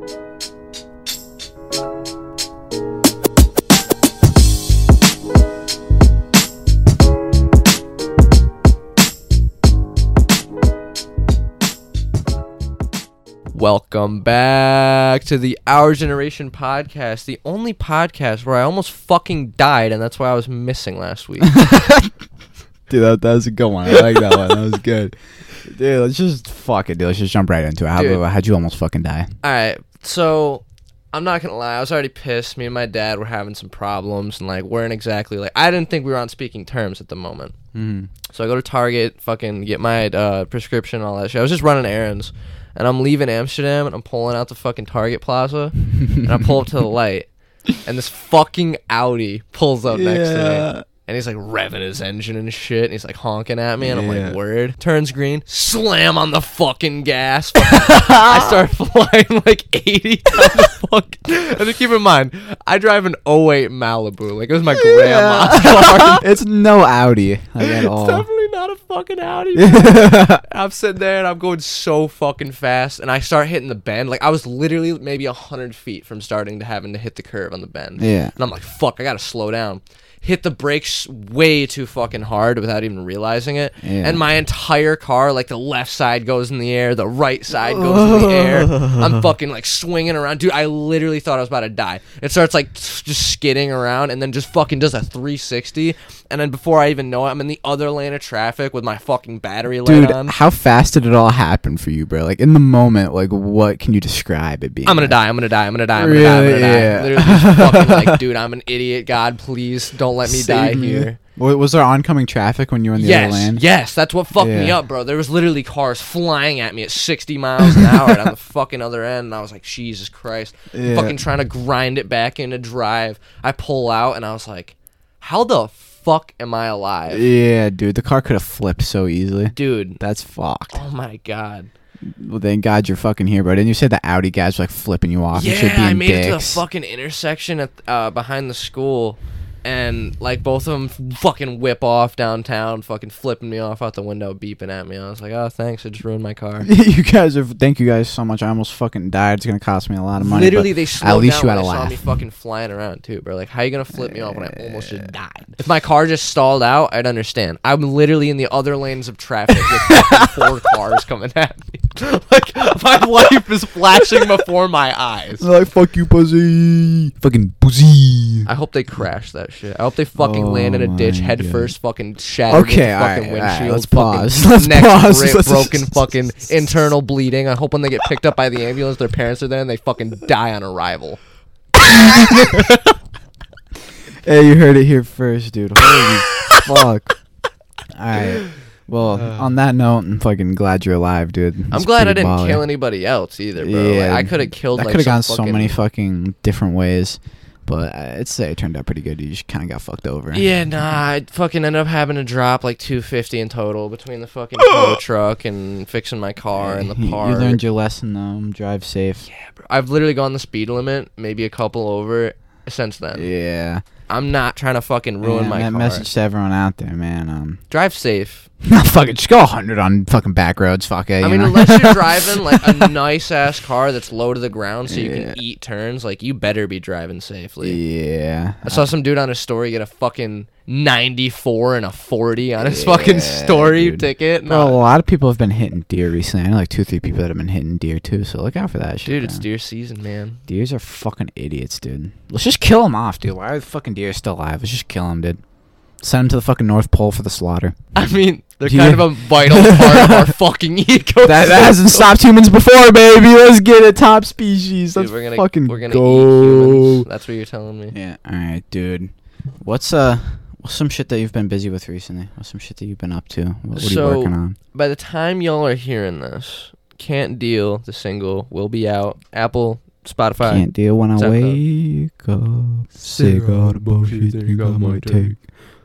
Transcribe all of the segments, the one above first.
Welcome back to the Our Generation podcast, the only podcast where I almost fucking died, and that's why I was missing last week. Dude, that, that was a good one. I like that one. That was good. Dude, let's just fuck it, dude. Let's just jump right into it. How, Dude. how'd you almost fucking die? All right, so I'm not gonna lie, I was already pissed. Me and my dad were having some problems, and like weren't exactly like I didn't think we were on speaking terms at the moment. Mm. So I go to Target, fucking get my uh, prescription, and all that shit. I was just running errands, and I'm leaving Amsterdam, and I'm pulling out the fucking Target Plaza, and I pull up to the light, and this fucking Audi pulls up next to me. And he's like revving his engine and shit, and he's like honking at me, and I'm Yeah. like, "Word!" Turns green, slam on the fucking gas. I start flying like 80 down the fuck. And then keep in mind, I drive an 08 Malibu, like it was my grandma's car. it's no Audi like, at It's all. definitely not a fucking Audi. I'm sitting there and I'm going so fucking fast, and I start hitting the bend. Like I was literally maybe hundred feet from starting to having to hit the curve on the bend. Yeah. And I'm like, fuck, I gotta slow down. Hit the brakes way too fucking hard without even realizing it. Yeah. And my entire car, like the left side goes in the air, the right side goes in the air. I'm fucking like swinging around. Dude, I literally thought I was about to die. It starts like just skidding around and then just fucking does a 360. And then before I even know it, I'm in the other lane of traffic with my fucking battery light Dude, on. how fast did it all happen for you, bro? Like in the moment, like what can you describe it being? I'm gonna like? die. I'm gonna die. I'm gonna die. I'm gonna die. I'm gonna Really? die. Yeah. Literally just fucking like, dude, I'm an idiot. God, please don't let me Save die me. here. Wa- Was there oncoming traffic when you were in the other Yes, lane? yes, that's what fucked me Yeah. up, bro. There was literally cars flying at me at 60 miles an hour down the fucking other end, and I was like, Jesus Christ, Yeah. fucking trying to grind it back into drive. I pull out, and I was like, How the fuck am I alive, Yeah, dude, the car could have flipped so easily. dude? That's fucked. Oh my god. Well, thank God you're fucking here, bro. Didn't you say the Audi guys were like flipping you off and shit, Yeah, being I made it to the dicks? fucking intersection at uh, behind the school, and like both of them fucking whip off downtown, fucking flipping me off out the window, beeping at me. I was like, oh, thanks, it just ruined my car. you guys are. Thank you guys so much. I almost fucking died. It's gonna cost me a lot of money. Literally, they slowed at least down you when had they a saw laugh. me fucking flying around too, bro. Like, how you gonna flip me off when I almost just eh. died? If my car just stalled out, I'd understand. I'm literally in the other lanes of traffic with fucking four cars coming at me. like my life is flashing before my eyes. They're like fuck you, pussy, fucking pussy. I hope they crash that shit. I hope they fucking oh land in a Oh ditch my head God. first, fucking shattered Okay, fucking alright, alright, windshield. let's fucking pause. Let's neck pause. rip, broken fucking internal bleeding. I hope when they get picked up by the ambulance, their parents are there and they fucking die on arrival. Hey, you heard it here first, dude. Holy fuck. All right. Well, uh. on that note, I'm fucking glad you're alive, dude. I'm glad I didn't kill anybody else either, bro. Like, Yeah, I could have killed That like could have some gone so fucking- many fucking different ways, but uh, I'd say it turned out pretty good. You just kind of got fucked over. Yeah, nah, I fucking ended up having to drop like 250 in total between the fucking tow truck and fixing my car and the You- part. You learned your lesson, though. Drive safe. yeah, bro. I've literally gone the speed limit, maybe a couple over since then. Yeah. I'm not trying to fucking ruin my that car. message to everyone out there, man. Um, Drive safe. fucking just go 100 on fucking back roads. Fuck it. I mean, unless you're driving like a nice ass car that's low to the ground so you Yeah. can eat turns, like you better be driving safely. Yeah. I saw some dude on his story get a fucking 94 and a 40 on his fucking story dude. ticket. Bro, a lot of people have been hitting deer recently. I know like two, three people that have been hitting deer too. So look out for that shit. dude, it's deer season, man. Deers are fucking idiots, dude. Let's just kill them off, dude. Why are the fucking deer still alive? Let's just kill him, dude. Send him to the fucking North Pole for the slaughter. I mean, they're Yeah. kind of a vital part of our fucking ecosystem. That, that hasn't stopped humans before, baby. Let's get it. Top species. Dude, Let's we're gonna fucking we're gonna go. eat humans. That's what you're telling me. Yeah. All right, dude. What's uh, what's some shit that you've been busy with recently? What's some shit that you've been up to? What, what are So- you working on? By the time y'all are hearing this, "Can't Deal" the single will be out. Apple, Spotify. Can't deal when I SoundCloud. wake up. Sick of the bullshit. Think I might take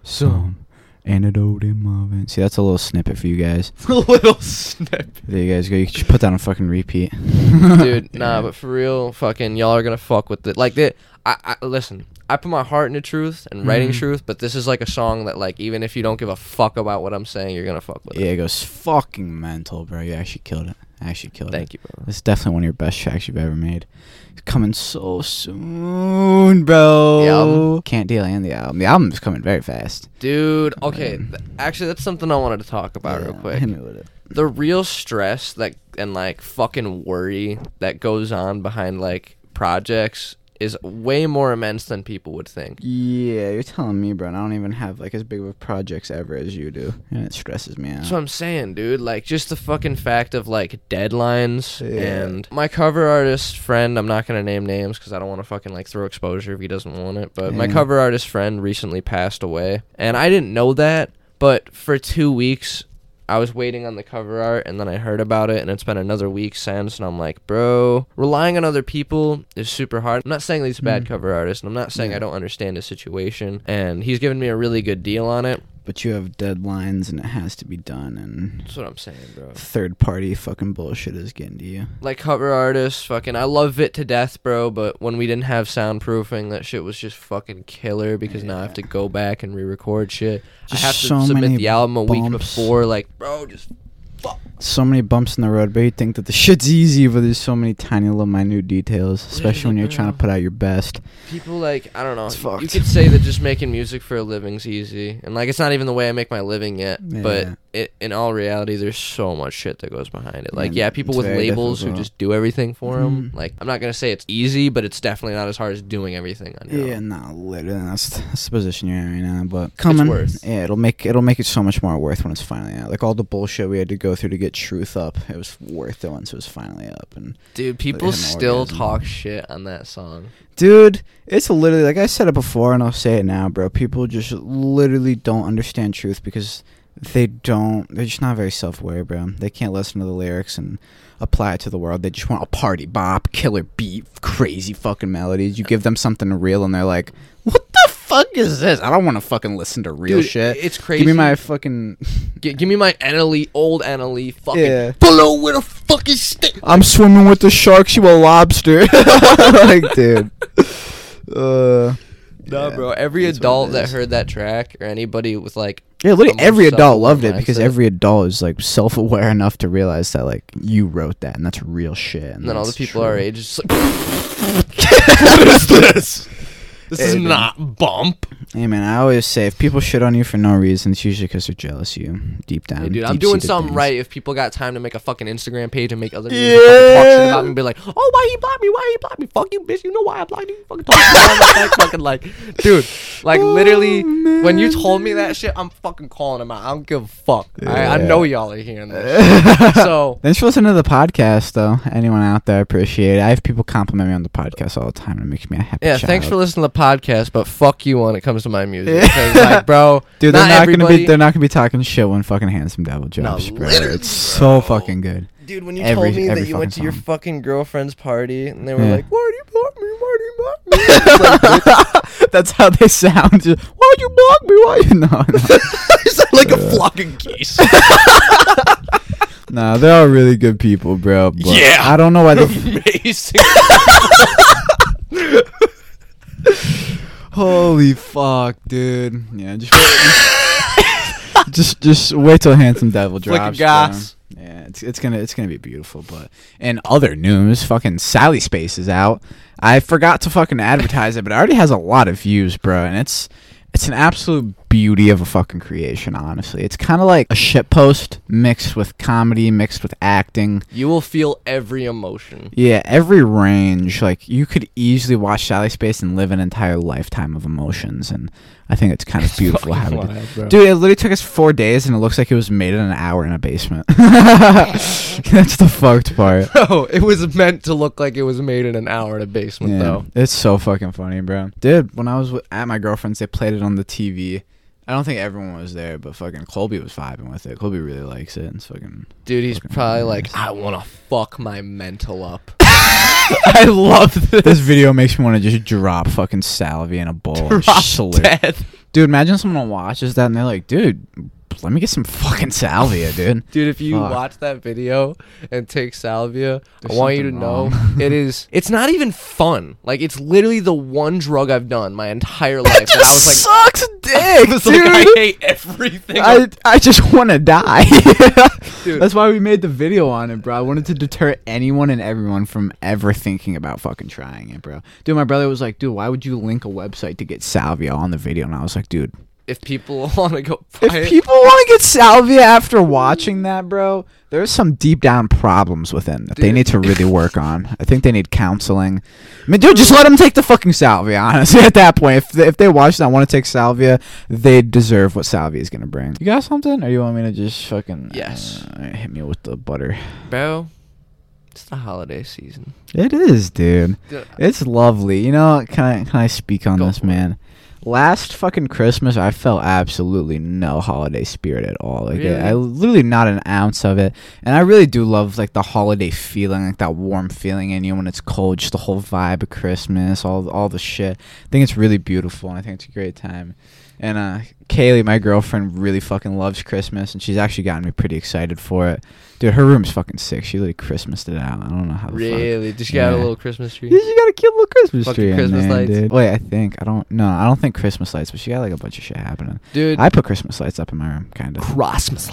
some antidote in my veins. See, that's a little snippet for you guys. a little snip. There you guys go. You can just put that on fucking repeat. dude. Nah, but for real, fucking y'all are gonna fuck with it. Like that. I, I listen. I put my heart into truth and writing Mhm. truth, but this is like a song that like even if you don't give a fuck about what I'm saying, you're gonna fuck with Yeah, it. Yeah, it goes fucking mental, bro. You actually killed it. Actually killed Thank it. Thank you, bro. It's definitely one of your best tracks you've ever made. It's coming so soon, bro. Can't deal and the album. The album is coming very fast. Dude, okay. Um, th- actually, that's something I wanted to talk about real quick. Hit me with it. The real stress that and like fucking worry that goes on behind like projects is way more immense than people would think. Yeah, you're telling me, bro. and I don't even have like as big of projects ever as you do, and it stresses me out. That's what I'm saying, dude. Like, just the fucking fact of like deadlines Yeah. and my cover artist friend. I'm not gonna name names because I don't want to fucking like throw exposure if he doesn't want it. But my cover artist friend recently passed away, and I didn't know that. But for two weeks, I was waiting on the cover art, and then I heard about it, and it's been another week since, and I'm like, bro, relying on other people is super hard. I'm not saying that he's a bad Mm. cover artist, and I'm not saying Yeah. I don't understand his situation, and he's given me a really good deal on it. But you have deadlines, and it has to be done, and That's what I'm saying, bro. third party fucking bullshit is getting to you. like cover artists, fucking I love it to death, bro, but when we didn't have soundproofing, that shit was just fucking killer because now I have to go back and re-record shit. Just I have to so submit many the album a week bumps. before, like, bro, just fuck. So many bumps in the road, but you think that the shit's easy, but there's so many tiny little minute details, especially when you're trying to put out your best. People like I don't know. It's You could say that just making music for a living's easy, and like it's not even the way I make my living yet. But it, in all reality, there's so much shit that goes behind it. Like Yeah, yeah, people with very labels who just do everything for them. Mhm. Like I'm not gonna say it's easy, but it's definitely not as hard as doing everything on your Yeah, own. no, literally, that's, that's the position you're in right now. But coming, worth. yeah, it'll make it'll make it so much more worth when it's finally out. Like all the bullshit we had to go through to get truth up, it was worth it once it was finally up. And Dude, people still orgasm. talk shit on that song. dude, it's literally like I said it before, and I'll say it now, bro. People just literally don't understand truth because they don't. They're just not very self-aware, bro. They can't listen to the lyrics and apply it to the world. They just want a party bop, killer beat, crazy fucking melodies. You give them something real, and they're like, "What the fuck is this? I don't want to fucking listen to real Dude, shit. It's crazy. Give me my fucking. Gi- give me my Annalie, old Annalie, fucking Yeah. below with a fucking stick. I'm swimming with the sharks. You a lobster? like, dude. Uh, No, yeah, bro. Every it's adult that heard that track, or anybody with like, Yeah, literally every adult self-aware loved it because every adult is like self-aware enough to realize that like you wrote that and that's real shit. And, and then all the people true. our age is just like, what is this? This Hey, is dude. not bump. Hey man, I always say if people shit on you for no reason, it's usually because they're jealous of you deep down. Hey, dude, I'm doing something things. right. If people got time to make a fucking Instagram page and make other music fucking talk shit about me and be like, oh, why he blocked me? Why he blocked me? Fuck you, bitch. You know why I blocked you? Fucking talk shit about my back. fucking like, dude, like Oh, literally, when you told me that shit, I'm fucking calling him out. I don't give a fuck. I, I know y'all are hearing this. so Thanks for listening to the podcast, though. Anyone out there, I appreciate it. I have people compliment me on the podcast all the time, and it makes me a happy. yeah, thanks for listening to the podcast, but fuck you when it comes to my music. Like, bro, Dude, they're not, not, gonna everybody. be. They're not gonna be talking shit when fucking handsome devil drops, bro. literally, It's so bro. fucking good. Dude, when you Every- told me every that you went to fucking your song. fucking girlfriend's party and they were Yeah. like, "Why do you block me? Why do you block me?" It's like, That's how they sound. Just, Why'd you block me? Why you no, no. you sound like a flocking geese. no, they're all really good people, bro. But Yeah. I don't know why they. Amazing. Holy fuck, dude. Yeah, just wait, just just wait till handsome devil drops. gas. Yeah, it's it's gonna it's gonna be beautiful. But in other news, fucking Sally Space is out. I forgot to fucking advertise it, but it already has a lot of views, bro, and it's it's an absolute beauty of a fucking creation. Honestly, it's kind of like a shit post mixed with comedy, mixed with acting. you will feel every emotion. Yeah, every range. Like you could easily watch Sally Space and live an entire lifetime of emotions, and I think it's kind of beautiful how it did. wild. Dude, it literally took us four days, and it looks like it was made in an hour in a basement. That's the fucked part. Bro, it was meant to look like it was made in an hour in a basement, Yeah, though. it's so fucking funny, bro. Dude, when I was at my girlfriend's, they played it on the TV. I don't think everyone was there, but fucking Colby was vibing with it. Colby really likes it. It's fucking. Dude, he's Fucking probably hilarious. like, I want to fuck my mental up. I love this. This video makes me want to just drop fucking salvia in a bowl. and Drop. Dude, imagine someone watches that and they're like, dude, let me get some fucking salvia, dude. Dude, if you Fuck. watch that video and take salvia, There's I want you to something know wrong. it is. It's not even fun. Like it's literally the one drug I've done my entire life. That that I was just like, sucks dick, dude. like, I hate everything. I, I just want to die. Dude. That's why we made the video on it, bro. I wanted to deter anyone and everyone from ever thinking about fucking trying it, bro. Dude, my brother was like, dude, why would you link a website to get salvia on the video? And I was like, dude, if people want to go, buy if it- people want to get salvia after watching that, bro, there's some deep down problems within him that they need to really work on. I think they need counseling. I mean, dude, just let them take the fucking salvia. Honestly, at that point, if they, if they watch that want to take salvia, they deserve what salvia is gonna bring. You got something, or you want me to just fucking Yes. uh, hit me with the butter? bro, it's the holiday season. It is, dude. Dude, It's lovely. You know, can I can I speak on Go this, for it. man? Last fucking Christmas, I felt absolutely no holiday spirit at all. Like, Really? I, I literally not an ounce of it. And I really do love like the holiday feeling, like that warm feeling in you when it's cold. Just the whole vibe of Christmas, all all the shit. I think it's really beautiful, and I think it's a great time. And uh, Kaylee, my girlfriend, really fucking loves Christmas, and she's actually gotten me pretty excited for it. Dude, her room's fucking sick. She literally Christmased it out. I don't know how. The fuck. really? Just got a little Christmas tree. Yeah, she got a cute little Christmas Fucking tree Christmas there, lights. dude. Wait, I think I don't. No, I don't think Christmas lights, but she got like a bunch of shit happening. Dude, I put Christmas lights up in my room, kind of. Christmas.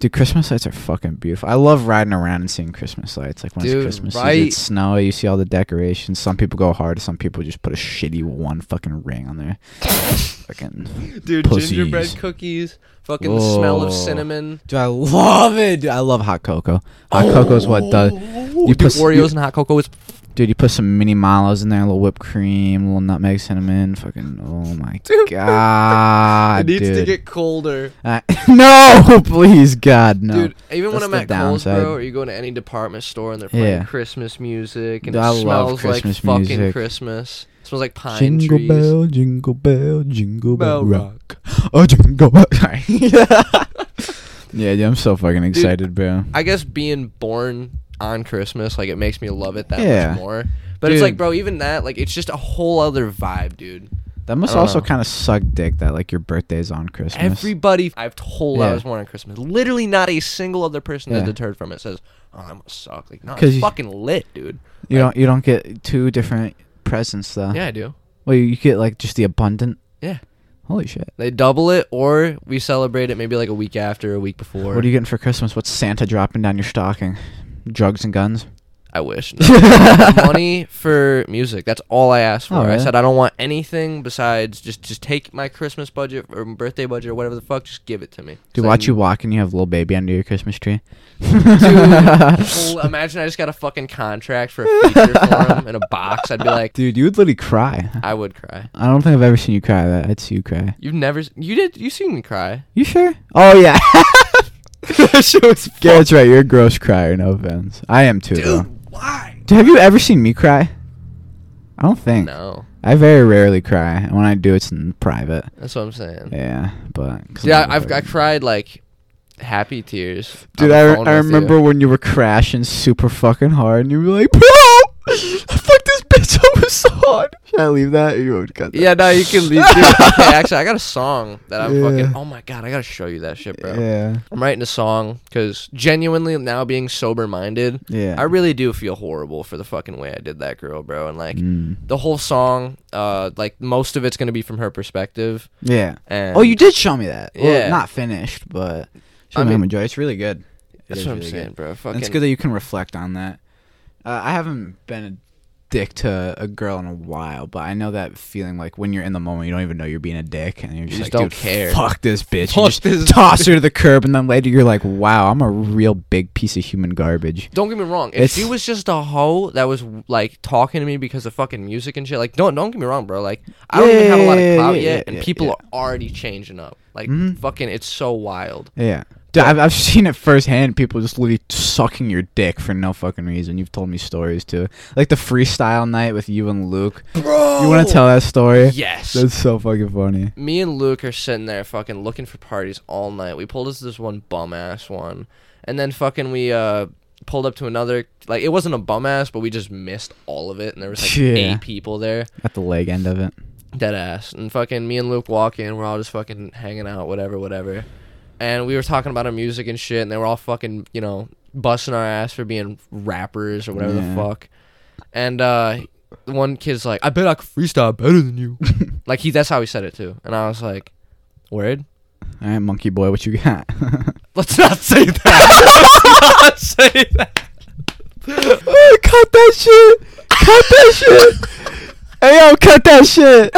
Dude, Christmas lights are fucking beautiful. I love riding around and seeing Christmas lights. Like when Dude, it's Christmas, right. it's snowy. You see all the decorations. Some people go hard. Some people just put a shitty one fucking ring on there. fucking. Dude, Pussies. gingerbread cookies. Fucking the smell of Oh. cinnamon. Dude, I love it. Dude, I love hot cocoa. Hot cocoa is what does. Oh, you You do put Oreos you- and hot cocoa is Dude, you put some mini mallows in there, a little whipped cream, a little nutmeg, cinnamon. Fucking. Oh my Dude. god. it needs to get colder. Uh, no, please, God, no. Dude, even when I'm at Kohl's, downside. bro, or you go to any department store and they're playing Yeah. Christmas music and Dude, it smells like fucking. Christmas. It smells like pine jingle trees. Jingle bell, jingle bell, jingle bell, Bell rock. Oh, jingle bell. Sorry. yeah, dude, I'm so fucking excited, bro. I guess being born on Christmas, like it makes me love it that Yeah. much more. But it's Dude. like, bro, even that, like, it's just a whole other vibe, dude. That must I don't also know. kind of suck dick that like your birthday's on Christmas. Everybody I've told I Yeah. was born on Christmas, literally not a single other person that's Yeah. deterred from it says, "Oh, that must suck." Like, no, 'Cause it's you- fucking lit, dude. you don't you don't get two different presents though. Yeah, I do. Well, you get like just the abundant. Yeah. Holy shit. They double it, or we celebrate it maybe like a week after, a week before. What are you getting for Christmas? What's Santa dropping down your stocking? Drugs and guns. I wish. No. Money for music. That's all I asked for. Oh, I said I don't want anything besides just just take my Christmas budget or birthday budget or whatever the fuck. Just give it to me. Dude, watch you walk and you have a little baby under your Christmas tree. Well, imagine I just got a fucking contract for a feature for him in a box. I'd be like, Dude, you would literally cry. I would cry. I don't think I've ever seen you cry. That I'd see you cry. You've never, you did, you seen me cry. You sure? Oh yeah. That shit was yeah, that's right. You're a gross crier. No offense. I am too. though. Dude, why? Dude, have you ever seen me cry? I don't think. No, I very rarely cry, and when I do, it's in private. that's what I'm saying. Yeah, but Yeah, I'm I've I cried like happy tears. Dude, I, I with you. remember when you were crashing super fucking hard, and you were like, "Bro, I fucked this bitch over so hard." Should I leave that? Or you would cut that? Yeah, no, you can leave. Dude, okay, actually, I got a song that I'm Yeah. fucking. Oh my god, I gotta show you that shit, bro. Yeah, I'm writing a song because genuinely now being sober minded, yeah. I really do feel horrible for the fucking way I did that girl, bro. And like Mm. the whole song, uh, like most of it's gonna be from her perspective. Yeah. And Oh, you did show me that. Well, Yeah. not finished, but show I me mean- enjoy. It's really good. It That's what I'm really saying, good. bro. Fucking. It's good that you can reflect on that. Uh, I haven't been a dick to a girl in a while, but I know that feeling like when you're in the moment, you don't even know you're being a dick, and you're just, just like, don't "Dude, care." Fuck this bitch. Fuck you this toss her to the curb, and then later you're like, wow, I'm a real big piece of human garbage. don't get me wrong. If It's- she was just a hoe that was like talking to me because of fucking music and shit, like don't don't get me wrong, bro. Like I don't even have a lot of clout yeah, yet, yeah, and people are already changing up. Like Mhm. fucking, it's so wild. Yeah. Dude, I've, I've seen it firsthand. People just literally sucking your dick for no fucking reason. You've told me stories too, like the freestyle night with you and Luke. Bro, You want to tell that story? Yes. That's so fucking funny. me and Luke are sitting there fucking looking for parties all night. We pulled us this one bum ass one, and then fucking we uh pulled up to another. Like it wasn't a bum ass, but we just missed all of it, and there was like Yeah. eight people there, At the leg end of it. dead ass. And fucking me and Luke walk in. We're all just fucking hanging out, whatever, whatever. And we were talking about our music and shit, and they were all fucking, you know, busting our ass for being rappers or whatever Yeah. the fuck. And uh, one kid's like, "I bet I could freestyle better than you." like he, that's how he said it too. And I was like, "Word." All right, monkey boy, what you got? Let's not say that. Let's not say that. Cut that shit! Cut that shit! hey yo, cut that shit!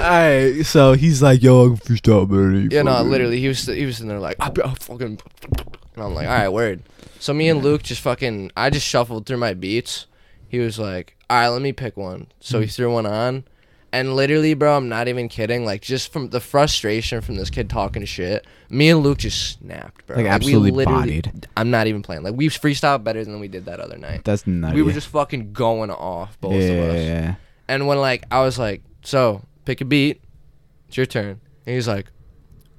Alright, so he's like, yo, I can freestyle better than you. Yeah, no, fucker." literally, he was he was in there like, I bet I fucking, and I'm like, all right, word. So me and Luke just fucking, I just shuffled through my beats. He was like, all right, let me pick one. So he Mm. threw one on, and literally, bro, I'm not even kidding. Like just from the frustration from this kid talking shit, me and Luke just snapped, bro. Like, absolutely literally- bodied. I'm not even playing. Like we freestyled better than we did that other night. That's nutty. We were just fucking going off, both yeah, of us. Yeah, yeah. And when like I was like, so pick a beat, it's your turn. And he's like,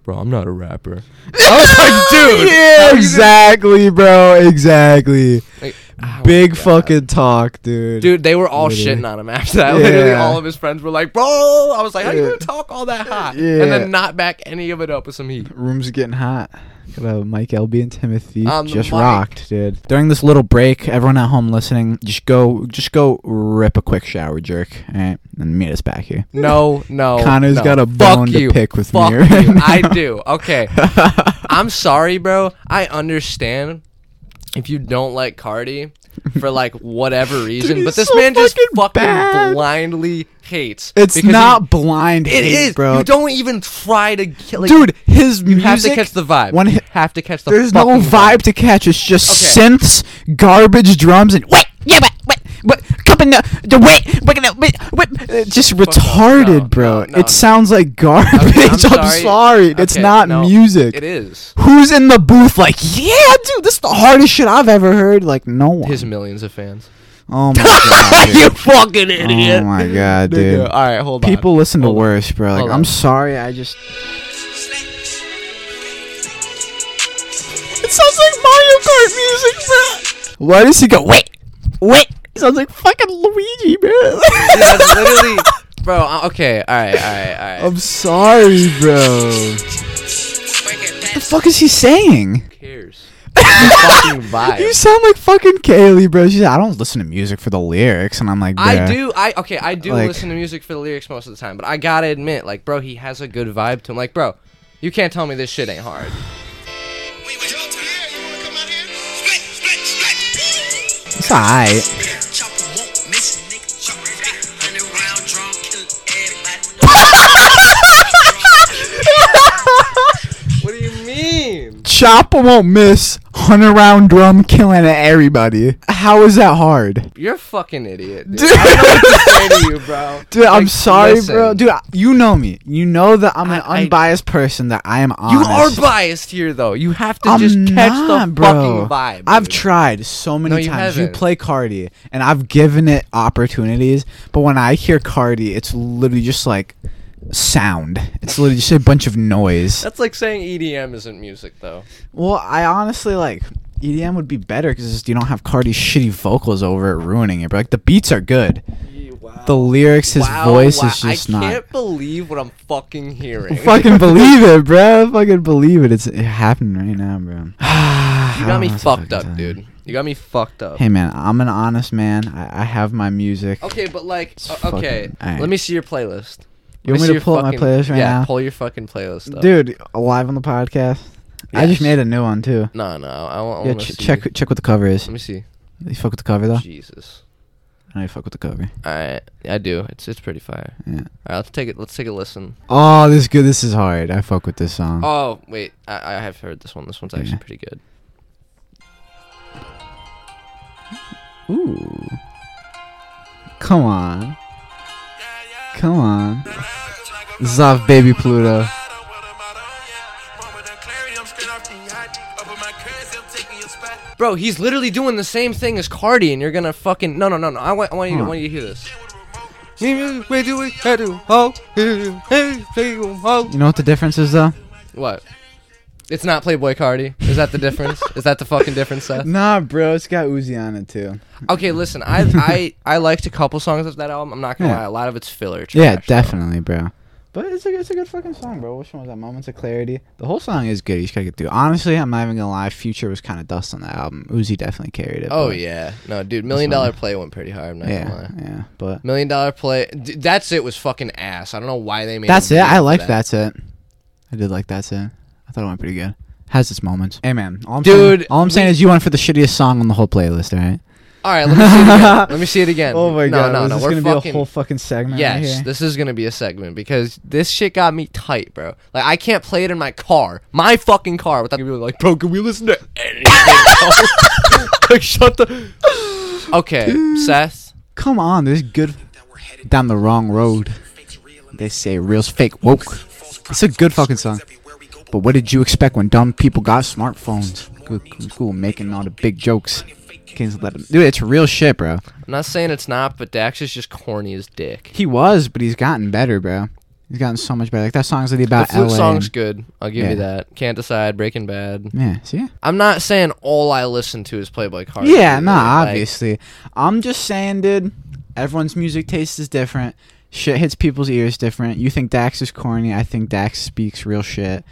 bro, I'm not a rapper. I was like, dude, yeah, you exactly, bro, exactly. Like, oh Big fucking talk, dude. Dude, they were all Literally. shitting on him after that. Literally, all of his friends were like, "Bro," I was like, "How are you gonna talk all that hot?" Yeah. And then not back any of it up with some heat. Room's getting hot. Got a Mike LB and Timothy On the just mic. rocked, dude. During this little break, everyone at home listening, just go, just go rip a quick shower, jerk, all right, and meet us back here. No, no. Connor's no. got a Fuck bone to pick with Fuck me right you. now. I do. Okay. I'm sorry, bro. I understand if you don't like Carti for like whatever reason, he's but this so man just fucking fucking bad. blindly hates. It's because he- not blind It hate, is, bro. You don't even try to like, Dude, his You music. have to catch the vibe. One you hi- have to catch the. There's no fucking vibe to catch. It's just Okay. synths, garbage drums, and wait, yeah, but wait, what? Cup in the the wait, wait, wait, wait, just retarded, no, bro. no, no. It sounds like garbage. Okay, I'm, I'm sorry. sorry. It's not no, music. It is. Who's in the booth? Like, yeah, dude, this is the hardest shit I've ever heard. Like, no one. His millions of fans. oh my god, you dude. fucking oh idiot. Oh my god, dude. All right, hold on. People listen to on. worse, bro. Like, Hold I'm on. sorry. I just. It sounds like Mario Kart music, bro. Why does he go? Wait, wait. It sounds like fucking Luigi, bro. Yeah, it's literally, bro. Okay, all right, all right, all right. I'm sorry, bro. What the fuck is he saying? Who cares? The fucking vibe. You sound like fucking Kaylee, bro. She's like, I don't listen to music for the lyrics, and I'm like, I do. I okay. I do Like- listen to music for the lyrics most of the time, but I gotta admit, like, bro, he has a good vibe to him. Like, bro, you can't tell me this shit ain't hard. It's alright. What do you mean? Chopper won't miss. Hundred round drum killing everybody. How is that hard? You're a fucking idiot, dude. Dude. I don't know what to say to you, bro. Dude, I'm sorry, listen. bro. Dude, you know me. You know that I'm an I- I- unbiased person. That I am honest. You are biased here, though. You have to I'm just catch not, the bro. fucking vibe. I've tried so many No, you times. You play Carti, and I've given it opportunities. But when I hear Carti, it's literally just like sound. It's literally just a bunch of noise. That's like saying EDM isn't music, though. Well, I honestly like EDM would be better because you don't have Carti's shitty vocals over it ruining it. But like the beats are good. Wow. The lyrics, his Wow, voice wow. is just I not. I can't believe what I'm fucking hearing. fucking believe it, bro. Fucking believe it. It's it happening right now, bro. You got me fucked up, dude. You got me fucked up. Hey man, I'm an honest man. I, I have my music. Okay, but like, uh, okay, fucking- alright. let me see your playlist. You want me to pull up my playlist right yeah, now? pull your fucking playlist up. Dude, live on the podcast. I just made a new one too. No, no, I, wa- I Yeah, want to ch- see. check check what the cover is. Let me see. You fuck with the cover though? Jesus. I know you fuck with the cover. All right, I do. It's it's pretty fire. Yeah. All right, let's take it. Let's take a listen. Oh, this is good. This is hard. I fuck with this song. Oh wait, I, I have heard this one. This one's actually Yeah. pretty good. Ooh. Come on. Come on. This is off Baby Pluto. Bro, he's literally doing the same thing as Carti, and you're gonna fucking no, no, no, no. I want, I want you, to, I want you to hear this. Where do we head? Hey, say. You know what the difference is though? What? It's not Playboy Carti. Is that the difference? is that the fucking difference, Seth? Nah, bro. It's got Uzi on it too. Okay, listen. I I I liked a couple songs of that album. I'm not gonna Yeah. lie. A lot of it's filler. Yeah, trash, though. definitely, bro. But it's a it's a good fucking song, bro. Which one was that? Moments of Clarity. The whole song is good. You just gotta get through. Honestly, I'm not even gonna lie. Future was kind of dust on the album. Uzi definitely carried it. Oh but- yeah, no, dude. Million Dollar Play went pretty hard. I'm not gonna yeah, lie. yeah. But Million Dollar Play. D- that's it. Was fucking ass. I don't know why they made. that's a it. video I for liked that. that's it. I did like that's it. I thought it went pretty good. Has its moments. Hey man, all I'm Dude, saying, all I'm saying we- is you went for the shittiest song on the whole playlist, all right? All right, let me see it again. let me see it again. Oh my no, god, no, is no. this We're gonna fucking. be a whole fucking segment? right Yes, here? this is gonna be a segment because this shit got me tight, bro. Like I can't play it in my car, my fucking car, without people like, bro, can we listen to anything? bro?" like, shut the. Okay, Seth. Come on, this is good down the wrong road. They say real's fake woke. It's a good fucking song. But what did you expect when dumb people got smartphones? Cool, cool, making all the big jokes. Let 'em- Dude, it's real shit, bro. I'm not saying it's not, but Dax is just corny as dick. He was, but he's gotten better, bro. He's gotten so much better. Like that song's really about The flute LA. song's and- good. I'll give Yeah. you that. Can't decide. Breaking Bad. yeah, see? I'm not saying all I listen to is Playboy Carti. Yeah, either. nah, Like, obviously. I'm just saying, dude. Everyone's music taste is different. Shit hits people's ears different. You think Dax is corny. I think Dax speaks real shit.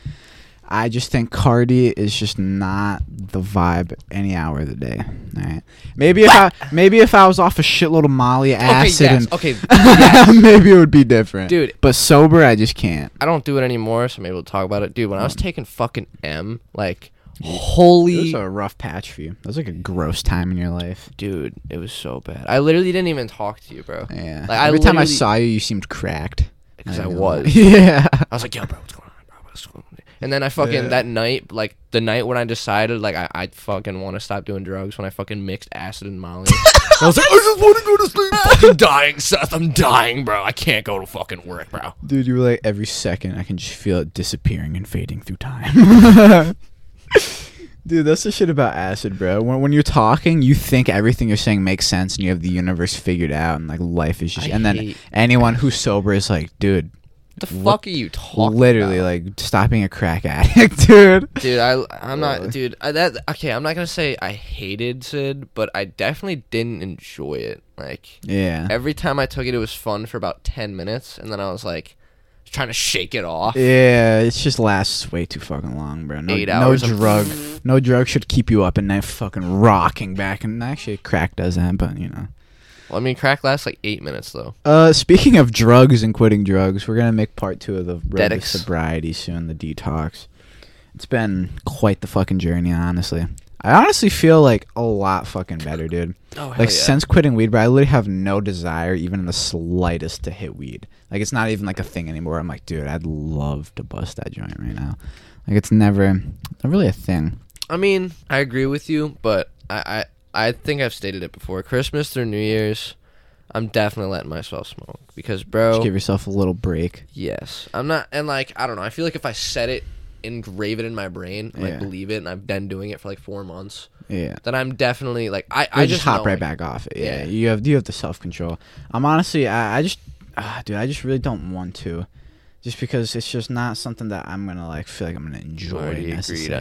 I just think Carti is just not the vibe any hour of the day. All right. Maybe if I maybe if I was off a shitload of Molly Okay, acid yes. and Okay, yes. maybe it would be different. Dude. But sober, I just can't. I don't do it anymore, so I'm able to talk about it. Dude, when I was mm. taking fucking M, like, holy. It was a rough patch for you. That was like a gross time in your life. Dude, it was so bad. I literally didn't even talk to you, bro. Yeah. Like, I Every time I saw you, you seemed cracked. Because I gonna was. yeah. I was like, yo, bro, what's going on, bro? What's going on? And then I fucking, Yeah. that night, like, the night when I decided, like, I, I fucking want to stop doing drugs, when I fucking mixed acid and Molly. I was like, I just want to go to sleep. I'm fucking dying, Seth. I'm dying, bro. I can't go to fucking work, bro. Dude, you were like every second I can just feel it disappearing and fading through time. Dude, that's the shit about acid, bro. When when you're talking, you think everything you're saying makes sense and you have the universe figured out and like life is just I and then hate- anyone who's sober is like, dude, What the fuck are you talking literally about? like stopping a crack addict, dude. Dude, I I'm Uh. not dude. I, that okay, I'm not gonna say I hated Sid, but I definitely didn't enjoy it. Like Yeah. every time I took it, it was fun for about ten minutes, and then I was like trying to shake it off. Yeah, it just lasts way too fucking long, bro. No, Eight no hours of- drug, no drug should keep you up at night, fucking rocking back. And actually, crack does that, but you know. Well, I mean, crack lasts like eight minutes though. Uh, speaking of drugs and quitting drugs, we're gonna make part two of the road to Dedics. sobriety soon. The detox. It's been quite the fucking journey, honestly. I honestly feel like a lot fucking better, dude. Oh, hell Like since quitting weed, but I literally have no desire, even in the slightest, to hit weed. Like it's not even like a thing anymore. I'm like, dude, I'd love to bust that joint right now. Like it's never, not really a thing. I mean, I agree with you, but I, I think I've stated it before. Christmas through New Year's, I'm definitely letting myself smoke because, bro. Just give yourself a little break. Yes, I'm not, and like I don't know. I feel like if I set it, engrave it in my brain, and, like Yeah. believe it, and I've been doing it for like four months, Yeah. then I'm definitely like I I I just, just hop know, right like, back off it. Yeah, Yeah. you have you have the self control. I'm honestly, I, I just, ah, dude, I just really don't want to, just because it's just not something that I'm gonna like feel like I'm gonna enjoy already agreed on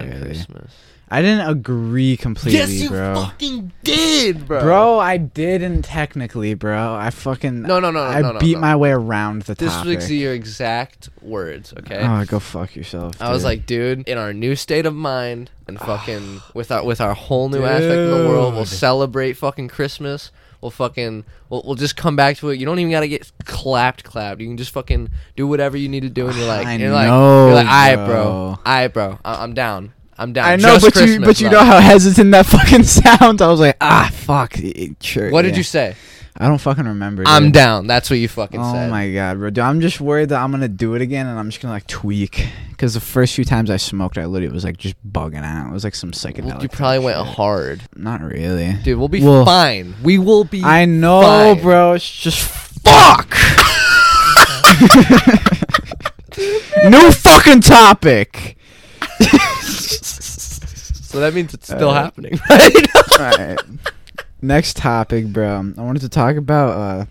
necessarily. Christmas. I didn't agree completely, yes, you bro. fucking did, bro. Bro, I didn't technically, bro. I fucking No, no, no, no, I no, no, beat no. my way around the this topic. was your exact words. Okay. Oh, go fuck yourself. I was like, dude, in our new state of mind and fucking with our with our whole new aspect in the world, we'll celebrate fucking Christmas. We'll fucking we'll, we'll just come back to it. You don't even gotta get clapped, clapped. You can just fucking do whatever you need to do, and you're like, I you're like, know, you're like, bro. alright, bro, I- I'm down, I'm down. I know, Just but you but you know how hesitant that fucking sounds. I was like, ah, fuck. Sure. What did yeah. you say? I don't fucking remember. I'm down. That's what you fucking Oh said. Oh my god, bro! Dude, I'm just worried that I'm gonna do it again, and I'm just gonna like tweak. Because the first few times I smoked, I literally was like just bugging out. It was like some psychedelic. Well, you probably went shit. hard, Not really. dude. We'll be Well, fine. We will be. I know, fine. bro. It's just fuck. New fucking topic. So that means it's still Uh, happening, right? Alright. Next topic, bro. I wanted to talk about uh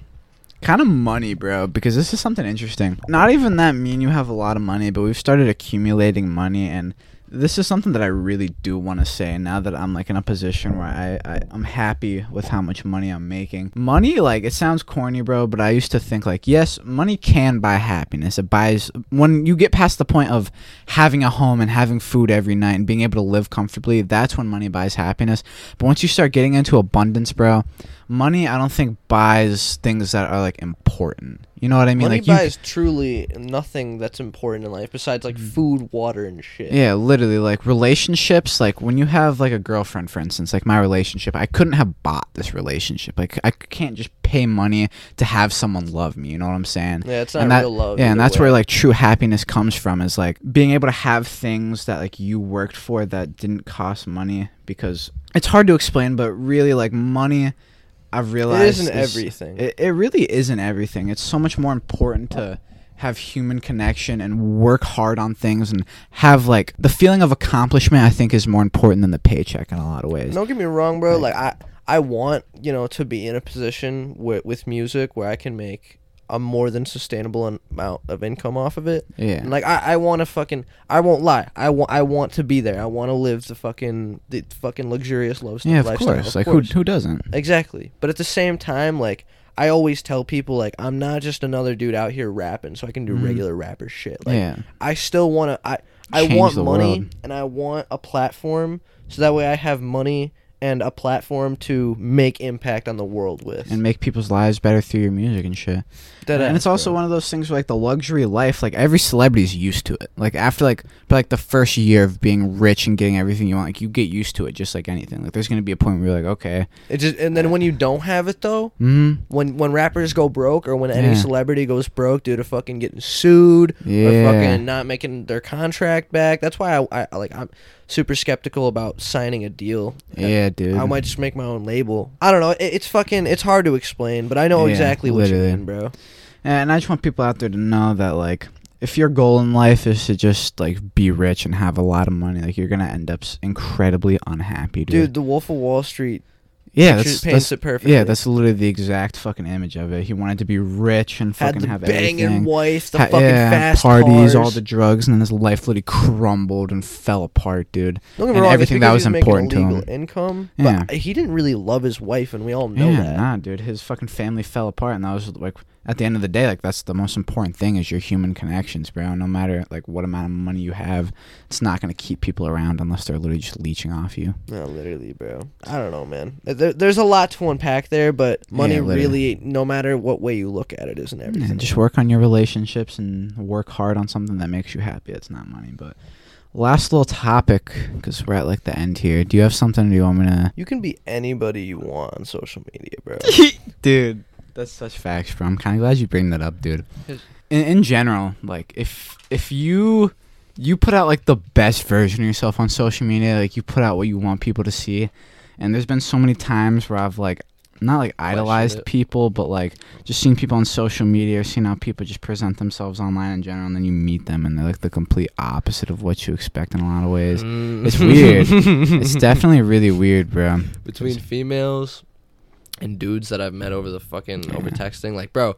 kind of money, bro, because this is something interesting. Not even that me and you have a lot of money, but we've started accumulating money and this is something that I really do want to say now that I'm like in a position where I, I I'm happy with how much money I'm making. Money, like it sounds corny, bro, but I used to think like yes, money can buy happiness. It buys when you get past the point of having a home and having food every night and being able to live comfortably. That's when money buys happiness. But once you start getting into abundance, bro, money I don't think buys things that are like important. You know what I mean? Money like you, buys truly nothing that's important in life besides like food, water, and shit. Mm. Yeah, literally, like relationships. Like when you have like a girlfriend, for instance, like my relationship, I couldn't have bought this relationship. Like I can't just pay money to have someone love me. You know what I'm saying? Yeah, it's not and that, real love. yeah, and that's way. where like true happiness comes from. Is like being able to have things that like you worked for that didn't cost money. Because it's hard to explain, but really, like money, I've it realized isn't is- everything. it, it really isn't everything. It's so much more important to have human connection and work hard on things and have like the feeling of accomplishment I think is more important than the paycheck in a lot of ways. Don't get me wrong, bro. Like- Like I, I want you know to be in a position with with music where I can make a more than sustainable amount of income off of it. Yeah. And like I, I want to fucking, I won't lie. I want, I want to be there. I want to live the fucking, the fucking luxurious lifestyle. yeah, of lifestyle, course. of like course. who who doesn't? Exactly. But at the same time, like I always tell people, like I'm not just another dude out here rapping, so I can do Mhm. regular rapper shit. Like yeah. I still want to. I I Change want money world. and I want a platform, so that way I have money and a platform to make impact on the world with. And make people's lives better through your music and shit. Dead and ass, it's also bro. one of those things where like the luxury life, like every celebrity's used to it. Like after like but like the first year of being rich and getting everything you want, like you get used to it just like anything. Like there's gonna be a point where you're like, okay. It just and then when you don't have it though, Mm-hmm. when when rappers go broke or when any Yeah. celebrity goes broke due to fucking getting sued or Yeah. fucking not making their contract back. That's why I, I like I'm super skeptical about signing a deal. Yeah, dude. I might just make my own label. I don't know. It, it's fucking. It's hard to explain, but I know Yeah, exactly what literally. you mean, bro. And I just want people out there to know that like if your goal in life is to just like be rich and have a lot of money, like you're gonna end up s- incredibly unhappy, dude. Dude, the Wolf of Wall Street yeah, that's, paints that's it perfectly. yeah, that's literally the exact fucking image of it. He wanted to be rich and had fucking the have banging everything. wife, the Ha- fucking yeah, fast parties, all the drugs, and then his life literally crumbled and fell apart, dude. Don't get me and wrong, everything that was important to him. income, Yeah. but he didn't really love his wife, and we all know yeah, that. nah, dude. His fucking family fell apart, and that was like at the end of the day, like that's the most important thing is your human connections, bro. No matter like what amount of money you have, it's not gonna keep people around unless they're literally just leeching off you. No, literally, bro. I don't know, man. Uh, there, there's a lot to unpack there, but money Yeah, really, no matter what way you look at it, isn't everything. Just work on your relationships and work hard on something that makes you happy. It's not money, but last little topic because we're at like the end here. Do you have something? Do you want me to? You can be anybody you want on social media, bro. dude. That's such facts, bro. I'm kind of glad you bring that up, dude. In, in general, like if if you you put out like the best version of yourself on social media, like you put out what you want people to see, and there's been so many times where I've like not like idolized people, but like just seen people on social media, seen how people just present themselves online in general, and then you meet them and they're like the complete opposite of what you expect in a lot of ways. Mm. It's weird. it's definitely really weird, bro. between females and dudes that I've met over the fucking over texting. Like, bro,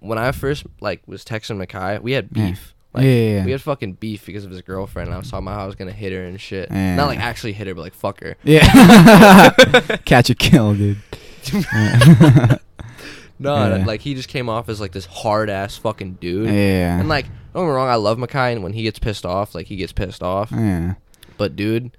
when I first like was texting Makai, we had Yeah. beef. Like, yeah, yeah, yeah. We had fucking beef because of his girlfriend. And I was talking about how I was gonna hit her and shit. Yeah. Not like actually hit her, but like fuck her. Yeah. Catch a kill, dude. Yeah. No, like he just came off as like this hard ass fucking dude. yeah. And like, don't get me wrong, I love Makai, and when he gets pissed off, like he gets pissed off. yeah. But dude,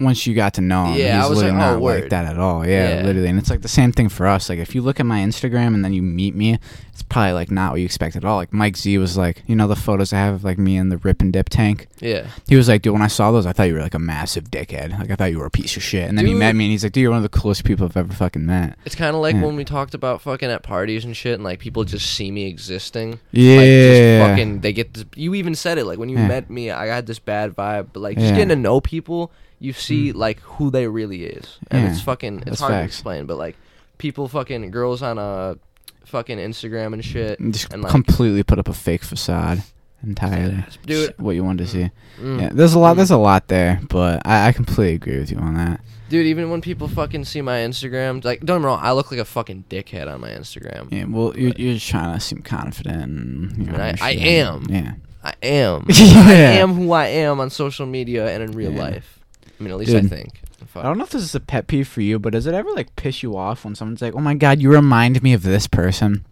Once you got to know him, Yeah, he's I was literally like, oh, not like that at all. Yeah, Yeah. literally. And it's like the same thing for us. Like if you look at my Instagram and then you meet me, it's probably like not what you expect at all. Like Mike Z was like, you know, the photos I have of like me in the rip and dip tank. yeah, He was like, dude, when I saw those, I thought you were like a massive dickhead. Like I thought you were a piece of shit. And then he met me and he's like, dude, you're one of the coolest people I've ever fucking met. it's kind of like Yeah. when we talked about fucking at parties and shit, and like people just see me existing. Yeah. Like, just fucking, they get this. You even said it, like when you Yeah. met me, I had this bad vibe. But like, just getting to know people, you see hmm. like who they really is, and Yeah, it's fucking, it's that's hard to facts. explain. But like, people fucking girls on a fucking Instagram and shit, And just and, like- completely put up a fake facade entirely. Dude. Just what you wanted to see. Mm. Yeah, there's a lot. There's a mm-hmm. lot there, but I, I completely agree with you on that. Dude, even when people fucking see my Instagram, like, don't get me wrong, I look like a fucking dickhead on my Instagram. Yeah, well, you're, you're just trying to seem confident. And, you I know, I- your I shit. am. Yeah, I am. Yeah. I am who I am on social media and in real Yeah. life. I mean, at least I think. Fuck. I don't know if this is a pet peeve for you, but does it ever like piss you off when someone's like, "Oh my god, you remind me of this person"?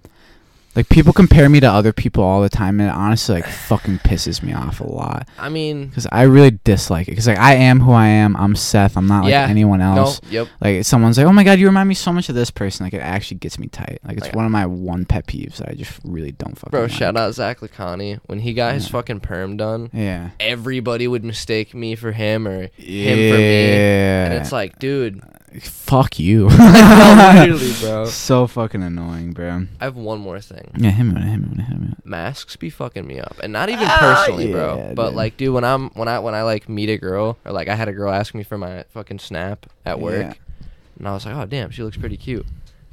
Like people compare me to other people all the time, and it honestly like fucking pisses me off a lot I mean, because I really dislike it. Because like I am who I am. I'm Seth. I'm not like Yeah. anyone no, else. yep. Like someone's like, "Oh my god, you remind me so much of this person." Like it actually gets me tight. Like it's Like, one of my one pet peeves that I just really don't fucking. Bro, like. shout out Zach Lacani. When he got his fucking perm done, Yeah. everybody would mistake me for him or Yeah. him for me. And it's like, dude, fuck you. literally, bro. So fucking annoying, bro. I have one more thing. Yeah, hit me with it. Hit me with it. Hit me with it. Masks be fucking me up, and not even Ah, personally, bro. yeah, But dude. like, dude, when I'm when I when I like meet a girl or like I had a girl ask me for my fucking snap at work, Yeah. and I was like, oh damn, she looks pretty cute.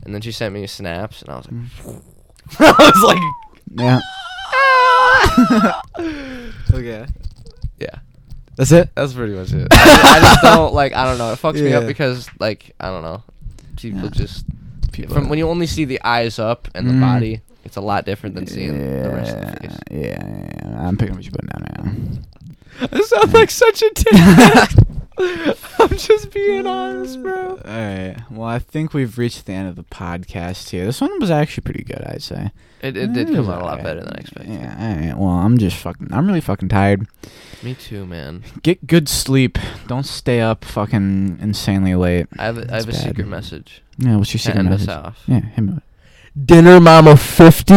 And then she sent me snaps, and I was like, Mm. I was like, Yeah. okay. yeah, That's it. that's pretty much it. I, I just don't like. I don't know. It fucks me up because like I don't know. People Yeah. just People from when you only see the eyes up and the Mm. body, it's a lot different than seeing the rest of the face. Yeah, yeah, yeah. I'm picking what you put down now. I sound like such a dick. I'm just being honest, bro. All right. Well, I think we've reached the end of the podcast here. This one was actually pretty good, I'd say. It, it did come out a lot better than I expected. Yeah. All right. Well, I'm just fucking. I'm really fucking tired. Me too, man. Get good sleep. Don't stay up fucking insanely late. I have a, I have a bad. secret message Yeah. What's your secret message? us off. Yeah. Hit me. Dinner Mama 50.